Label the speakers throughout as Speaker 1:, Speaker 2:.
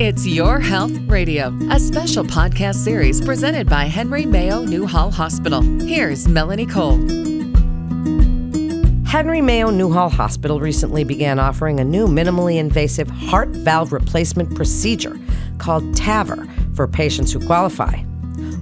Speaker 1: It's Your Health Radio, a special podcast series presented by Henry Mayo Newhall Hospital. Here's Melanie Cole.
Speaker 2: Henry Mayo Newhall Hospital recently began offering a new minimally invasive heart valve replacement procedure called TAVR for patients who qualify.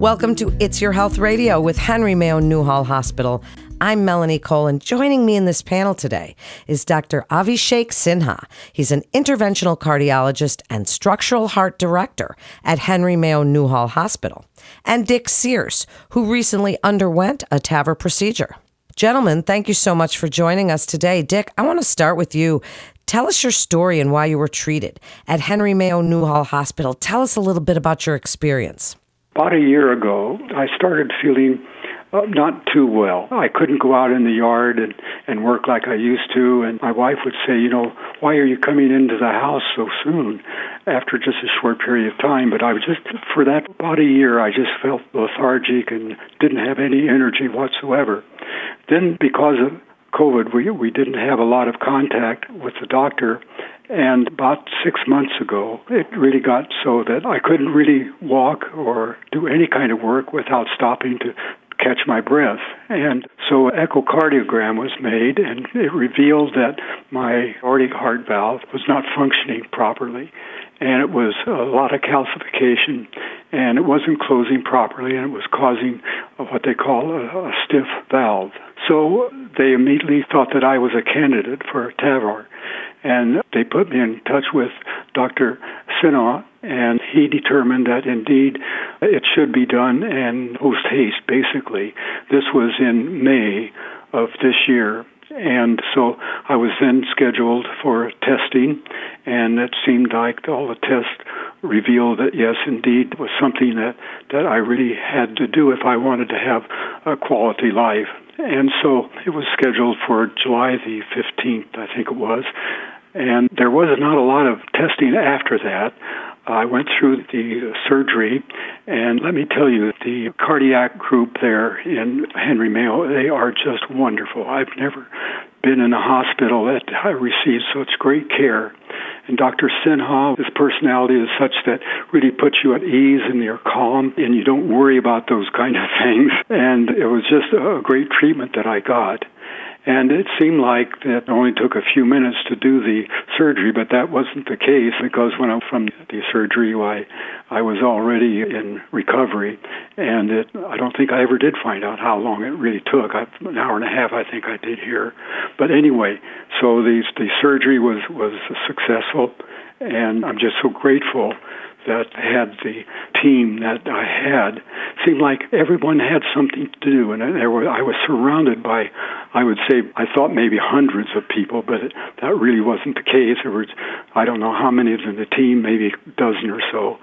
Speaker 2: Welcome to It's Your Health Radio with Henry Mayo Newhall Hospital. I'm Melanie Cole, and joining me in this panel today is Dr. Avishek Sinha. He's an interventional cardiologist and structural heart director at Henry Mayo Newhall Hospital, and Dick Sears, who recently underwent a TAVR procedure. Gentlemen, thank you so much for joining us today. Dick, I want to start with you. Tell us your story and why you were treated at Henry Mayo Newhall Hospital. Tell us a little bit about your experience.
Speaker 3: About a year ago, I started feeling not too well. I couldn't go out in the yard and, and work like I used to. And my wife would say, you know, why are you coming into the house so soon after just a short period of time? But I was just, for that about a year, I just felt lethargic and didn't have any energy whatsoever. Then, because of COVID, we, we didn't have a lot of contact with the doctor. And about six months ago, it really got so that I couldn't really walk or do any kind of work without stopping to catch my breath. And so echocardiogram was made and it revealed that my aortic heart valve was not functioning properly. And it was a lot of calcification and it wasn't closing properly and it was causing what they call a, a stiff valve. So they immediately thought that I was a candidate for TAVR and they put me in touch with Dr. Sinha, and he determined that indeed it should be done and post haste, basically. This was in May of this year. And so I was then scheduled for testing, and it seemed like all the tests revealed that yes, indeed, was something that, that I really had to do if I wanted to have a quality life. And so it was scheduled for July the 15th, I think it was. And there was not a lot of testing after that. I went through the surgery, and let me tell you, the cardiac group there in Henry Mayo, they are just wonderful. I've never been in a hospital that I received such great care. And Dr. Sinha, his personality is such that really puts you at ease and you're calm and you don't worry about those kind of things. And it was just a great treatment that I got. And it seemed like it only took a few minutes to do the surgery, but that wasn't the case because when I from the surgery, I I was already in recovery, and it, I don't think I ever did find out how long it really took. I, an hour and a half, I think I did here. But anyway, so the the surgery was was successful, and I'm just so grateful that had the team that I had seemed like everyone had something to do, and there were, I was surrounded by, I would say, I thought maybe hundreds of people, but it, that really wasn't the case. There were, I don't know how many of them in the team, maybe a dozen or so,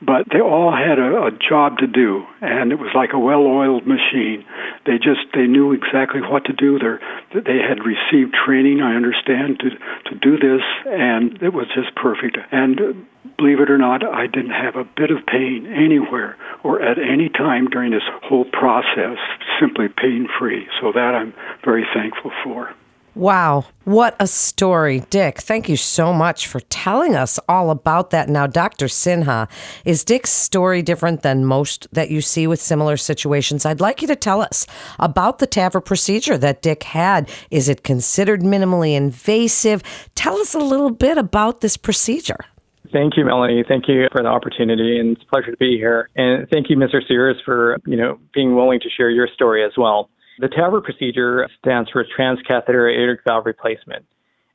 Speaker 3: but they all had a, a job to do, and it was like a well-oiled machine. They just they knew exactly what to do. They they had received training, I understand, to to do this, and it was just perfect. And believe it or not, I didn't have a bit of pain anywhere or at any time during this whole process, simply pain free. So that I'm very thankful for.
Speaker 2: Wow, what a story. Dick, thank you so much for telling us all about that. Now, Dr. Sinha, is Dick's story different than most that you see with similar situations? I'd like you to tell us about the TAVR procedure that Dick had. Is it considered minimally invasive? Tell us a little bit about this procedure.
Speaker 4: Thank you, Melanie. Thank you for the opportunity, and it's a pleasure to be here. And thank you, Mr. Sears, for you know being willing to share your story as well. The TAVR procedure stands for transcatheter aortic valve replacement,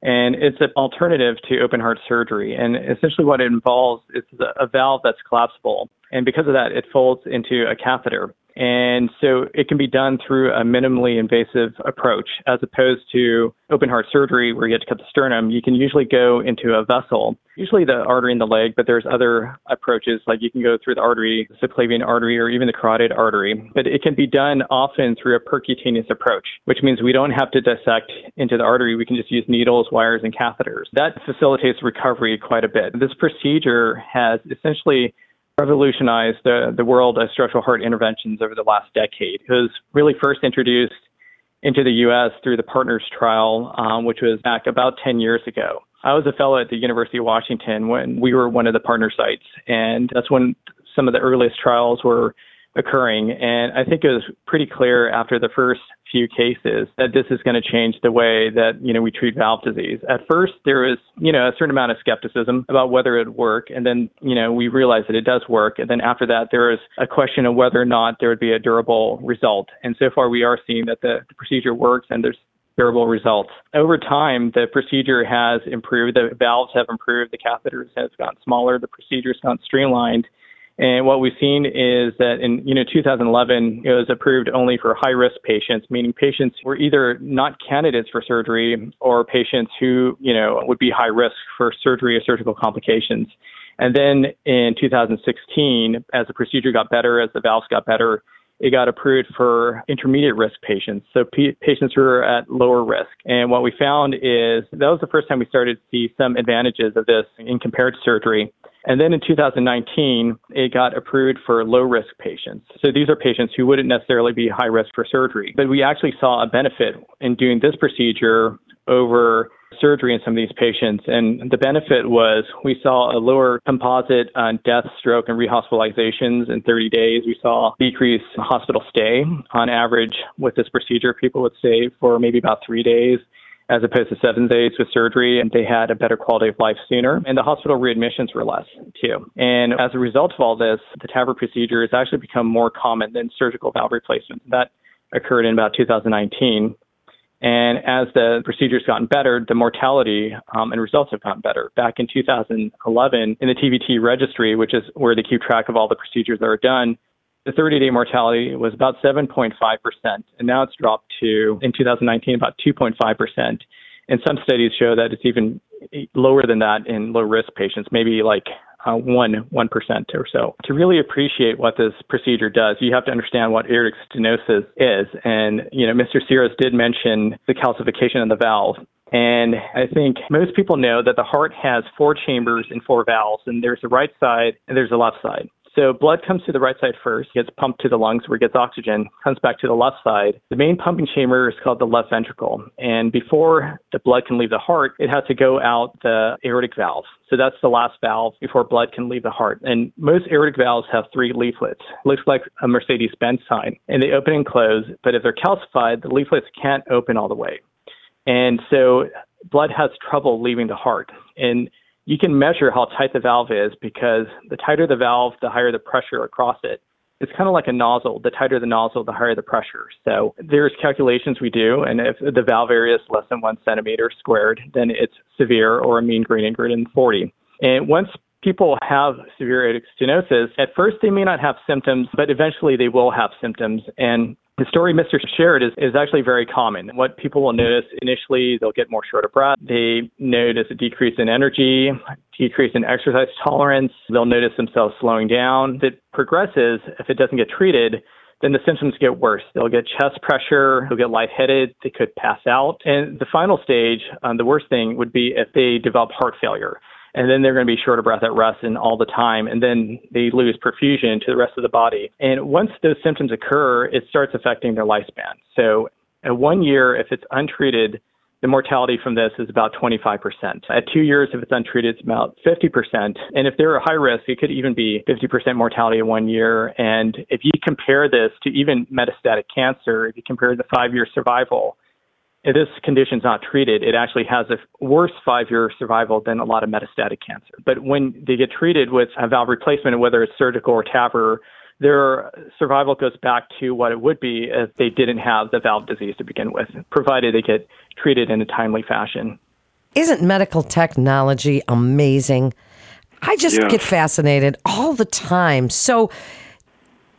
Speaker 4: and it's an alternative to open heart surgery. And essentially, what it involves is a valve that's collapsible, and because of that, it folds into a catheter. And so it can be done through a minimally invasive approach as opposed to open heart surgery where you have to cut the sternum. You can usually go into a vessel, usually the artery in the leg, but there's other approaches like you can go through the artery, the subclavian artery, or even the carotid artery. But it can be done often through a percutaneous approach, which means we don't have to dissect into the artery. We can just use needles, wires, and catheters. That facilitates recovery quite a bit. This procedure has essentially revolutionized the, the world of structural heart interventions over the last decade. It was really first introduced into the U.S. through the Partners trial, um, which was back about 10 years ago. I was a fellow at the University of Washington when we were one of the partner sites, and that's when some of the earliest trials were occurring. And I think it was pretty clear after the first few cases that this is going to change the way that, you know, we treat valve disease. At first, there was, you know, a certain amount of skepticism about whether it would work. And then, you know, we realized that it does work. And then after that, there was a question of whether or not there would be a durable result. And so far, we are seeing that the, the procedure works and there's durable results. Over time, the procedure has improved. The valves have improved. The catheters have gotten smaller. The procedure's gotten streamlined. And what we've seen is that in you know 2011 it was approved only for high risk patients, meaning patients who were either not candidates for surgery or patients who you know would be high risk for surgery or surgical complications. And then in 2016, as the procedure got better, as the valves got better, it got approved for intermediate risk patients, so p- patients who are at lower risk. And what we found is that was the first time we started to see some advantages of this in compared to surgery. And then in 2019, it got approved for low risk patients. So these are patients who wouldn't necessarily be high risk for surgery. But we actually saw a benefit in doing this procedure over surgery in some of these patients. And the benefit was we saw a lower composite on death, stroke, and rehospitalizations in 30 days. We saw decreased hospital stay. On average, with this procedure, people would stay for maybe about three days as opposed to seven days with surgery, and they had a better quality of life sooner. And the hospital readmissions were less too. And as a result of all this, the TAVR procedure has actually become more common than surgical valve replacement. That occurred in about 2019. And as the procedure's gotten better, the mortality um, and results have gotten better. Back in 2011, in the TVT registry, which is where they keep track of all the procedures that are done, the 30 day mortality was about 7.5%, and now it's dropped to, in 2019, about 2.5%. And some studies show that it's even lower than that in low risk patients, maybe like uh, one one percent or so. To really appreciate what this procedure does, you have to understand what aortic stenosis is. And you know, Mr. Sears did mention the calcification of the valve. And I think most people know that the heart has four chambers and four valves, and there's a right side and there's a left side. So blood comes to the right side first, gets pumped to the lungs where it gets oxygen, comes back to the left side. The main pumping chamber is called the left ventricle. And before the blood can leave the heart, it has to go out the aortic valve. So that's the last valve before blood can leave the heart. And most aortic valves have three leaflets. Looks like a Mercedes-Benz sign. And they open and close, but if they're calcified, the leaflets can't open all the way. And so blood has trouble leaving the heart. And you can measure how tight the valve is because the tighter the valve, the higher the pressure across it. It's kind of like a nozzle. The tighter the nozzle, the higher the pressure. So there's calculations we do, and if the valve area is less than one centimeter squared, then it's severe or a mean gradient greater than 40. And once people have severe aortic stenosis, at first they may not have symptoms, but eventually they will have symptoms. And the story Mr. shared is, is actually very common. What people will notice initially, they'll get more short of breath. They notice a decrease in energy, decrease in exercise tolerance. They'll notice themselves slowing down. If it progresses, if it doesn't get treated, then the symptoms get worse. They'll get chest pressure, they'll get lightheaded, they could pass out. And the final stage, um, the worst thing would be if they develop heart failure and then they're going to be short of breath at rest and all the time, and then they lose perfusion to the rest of the body. And once those symptoms occur, it starts affecting their lifespan. So at one year, if it's untreated, the mortality from this is about 25%. At two years, if it's untreated, it's about 50%. And if they're a high risk, it could even be 50% mortality in one year. And if you compare this to even metastatic cancer, if you compare the five year survival, if this condition is not treated, it actually has a worse five year survival than a lot of metastatic cancer. But when they get treated with a valve replacement, whether it's surgical or TAVR, their survival goes back to what it would be if they didn't have the valve disease to begin with, provided they get treated in a timely fashion.
Speaker 2: Isn't medical technology amazing? I just yeah. get fascinated all the time. So,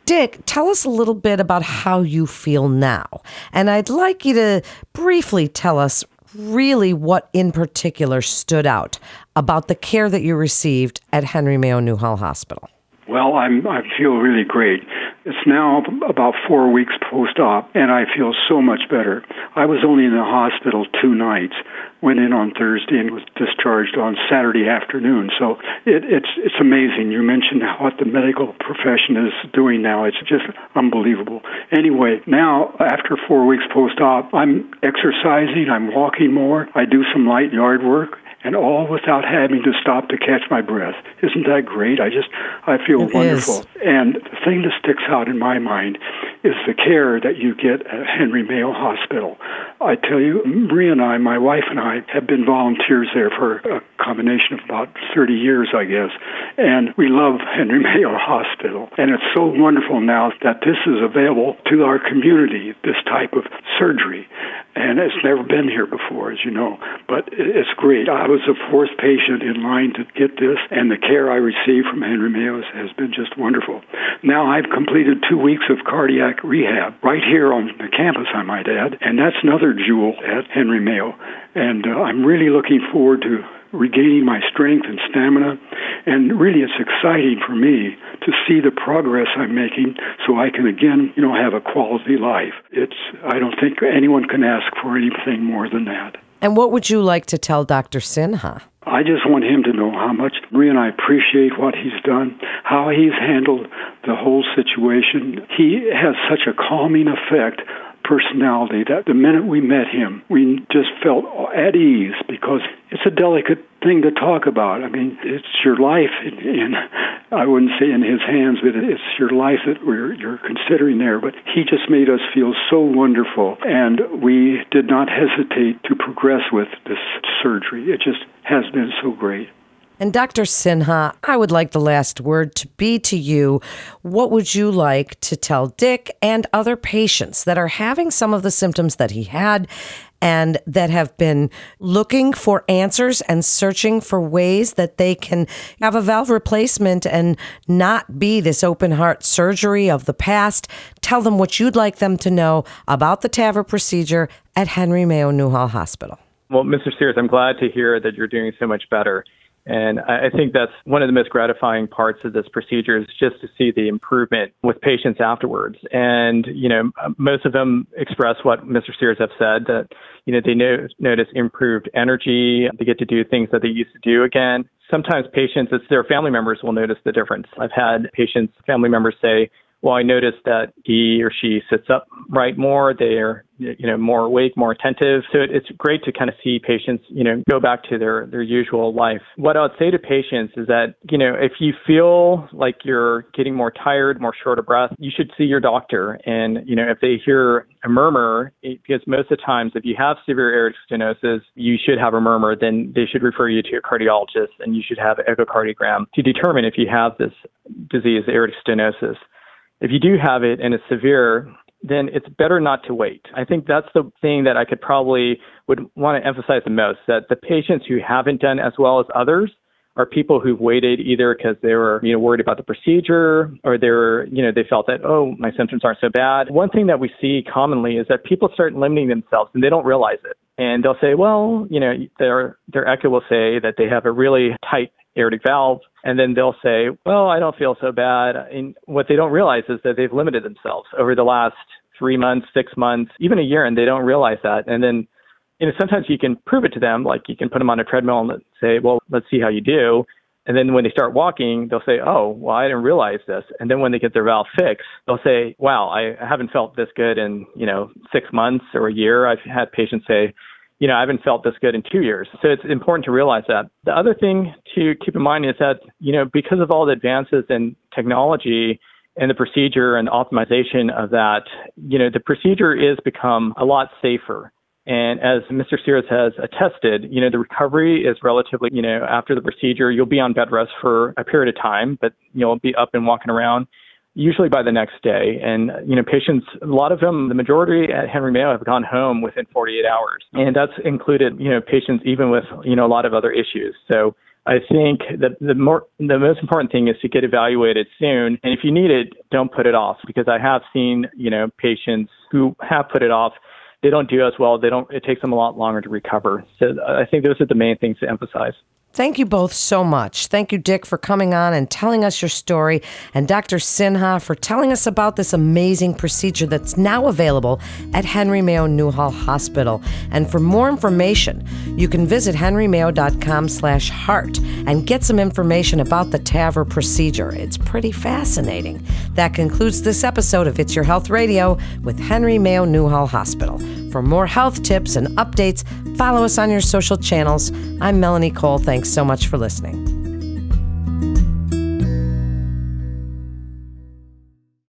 Speaker 2: Dick, tell us a little bit about how you feel now. And I'd like you to briefly tell us really what in particular stood out about the care that you received at Henry Mayo Newhall Hospital.
Speaker 3: Well, I'm I feel really great. It's now about four weeks post-op, and I feel so much better. I was only in the hospital two nights. Went in on Thursday and was discharged on Saturday afternoon. So it, it's it's amazing. You mentioned what the medical profession is doing now. It's just unbelievable. Anyway, now after four weeks post-op, I'm exercising. I'm walking more. I do some light yard work and all without having to stop to catch my breath. Isn't that great? I just, I feel
Speaker 2: It
Speaker 3: wonderful.
Speaker 2: is.
Speaker 3: And the thing that sticks out in my mind is the care that you get at Henry Mayo Hospital. I tell you, Maria and I, my wife and I, have been volunteers there for a combination of about 30 years, I guess. And we love Henry Mayo Hospital. And it's so wonderful now that this is available to our community, this type of surgery. And it's never been here before, as you know. But it's great. I was the fourth patient in line to get this, and the care I received from Henry Mayo has been just wonderful. Now I've completed two weeks of cardiac rehab right here on the campus, I might add, and that's another jewel at Henry Mayo. And uh, I'm really looking forward to regaining my strength and stamina. And really, it's exciting for me to see the progress I'm making so I can again, you know, have a quality life. It's, I don't think anyone can ask for anything more than that.
Speaker 2: And what would you like to tell Dr. Sinha?
Speaker 3: I just want him to know how much Maria and I appreciate what he's done, how he's handled the whole situation. He has such a calming effect personality that the minute we met him, we just felt at ease because it's a delicate thing to talk about. I mean, it's your life, and I wouldn't say in his hands, but it's your life that we're you're considering there. But he just made us feel so wonderful, and we did not hesitate to progress with this surgery. It just has been so great.
Speaker 2: And Dr. Sinha, I would like the last word to be to you. What would you like to tell Dick and other patients that are having some of the symptoms that he had and that have been looking for answers and searching for ways that they can have a valve replacement and not be this open heart surgery of the past? Tell them what you'd like them to know about the TAVR procedure at Henry Mayo Newhall Hospital.
Speaker 4: Well, Mr. Sears, I'm glad to hear that you're doing so much better. And I think that's one of the most gratifying parts of this procedure is just to see the improvement with patients afterwards. And, you know, most of them express what Mr. Sears have said that, you know, they no- notice improved energy. They get to do things that they used to do again. Sometimes patients, it's their family members will notice the difference. I've had patients, family members say, well, I noticed that he or she sits up right more. They're, you know, more awake, more attentive. So it- it's great to kind of see patients, you know, go back to their, their usual life. What I would say to patients is that, you know, if you feel like you're getting more tired, more short of breath, you should see your doctor. And, you know, if they hear a murmur, it- because most of the times if you have severe aortic stenosis, you should have a murmur, then they should refer you to a cardiologist and you should have an echocardiogram to determine if you have this disease, aortic stenosis. If you do have it and it's severe, then it's better not to wait. I think that's the thing that I could probably would want to emphasize the most that the patients who haven't done as well as others are people who've waited either because they were you know worried about the procedure or they were you know they felt that oh my symptoms aren't so bad. One thing that we see commonly is that people start limiting themselves and they don't realize it. And they'll say, well, you know, their their echo will say that they have a really tight aortic valve, and then they'll say, well, I don't feel so bad. And what they don't realize is that they've limited themselves over the last three months, six months, even a year, and they don't realize that. And then, you know, sometimes you can prove it to them, like you can put them on a treadmill and say, well, let's see how you do. And then when they start walking, they'll say, oh, well, I didn't realize this. And then when they get their valve fixed, they'll say, wow, I haven't felt this good in, you know, six months or a year. I've had patients say, you know, I haven't felt this good in two years. So it's important to realize that. The other thing to keep in mind is that, you know, because of all the advances in technology and the procedure and optimization of that, you know, the procedure is become a lot safer. And as Mr. Sears has attested, you know, the recovery is relatively, you know, after the procedure, you'll be on bed rest for a period of time, but you'll be up and walking around usually by the next day. And, you know, patients, a lot of them, the majority at Henry Mayo have gone home within 48 hours. And that's included, you know, patients even with, you know, a lot of other issues. So I think that the more, the most important thing is to get evaluated soon. And if you need it, don't put it off because I have seen, you know, patients who have put it off they don't do as well. They don't. It takes them a lot longer to recover. So I think those are the main things to emphasize.
Speaker 2: Thank you both so much. Thank you, Dick, for coming on and telling us your story, and Dr. Sinha for telling us about this amazing procedure that's now available at Henry Mayo Newhall Hospital. And for more information, you can visit henrymayo.com slash heart and get some information about the TAVR procedure. It's pretty fascinating. That concludes this episode of It's Your Health Radio with Henry Mayo Newhall Hospital. For more health tips and updates, follow us on your social channels. I'm Melanie Cole. Thanks so much for listening.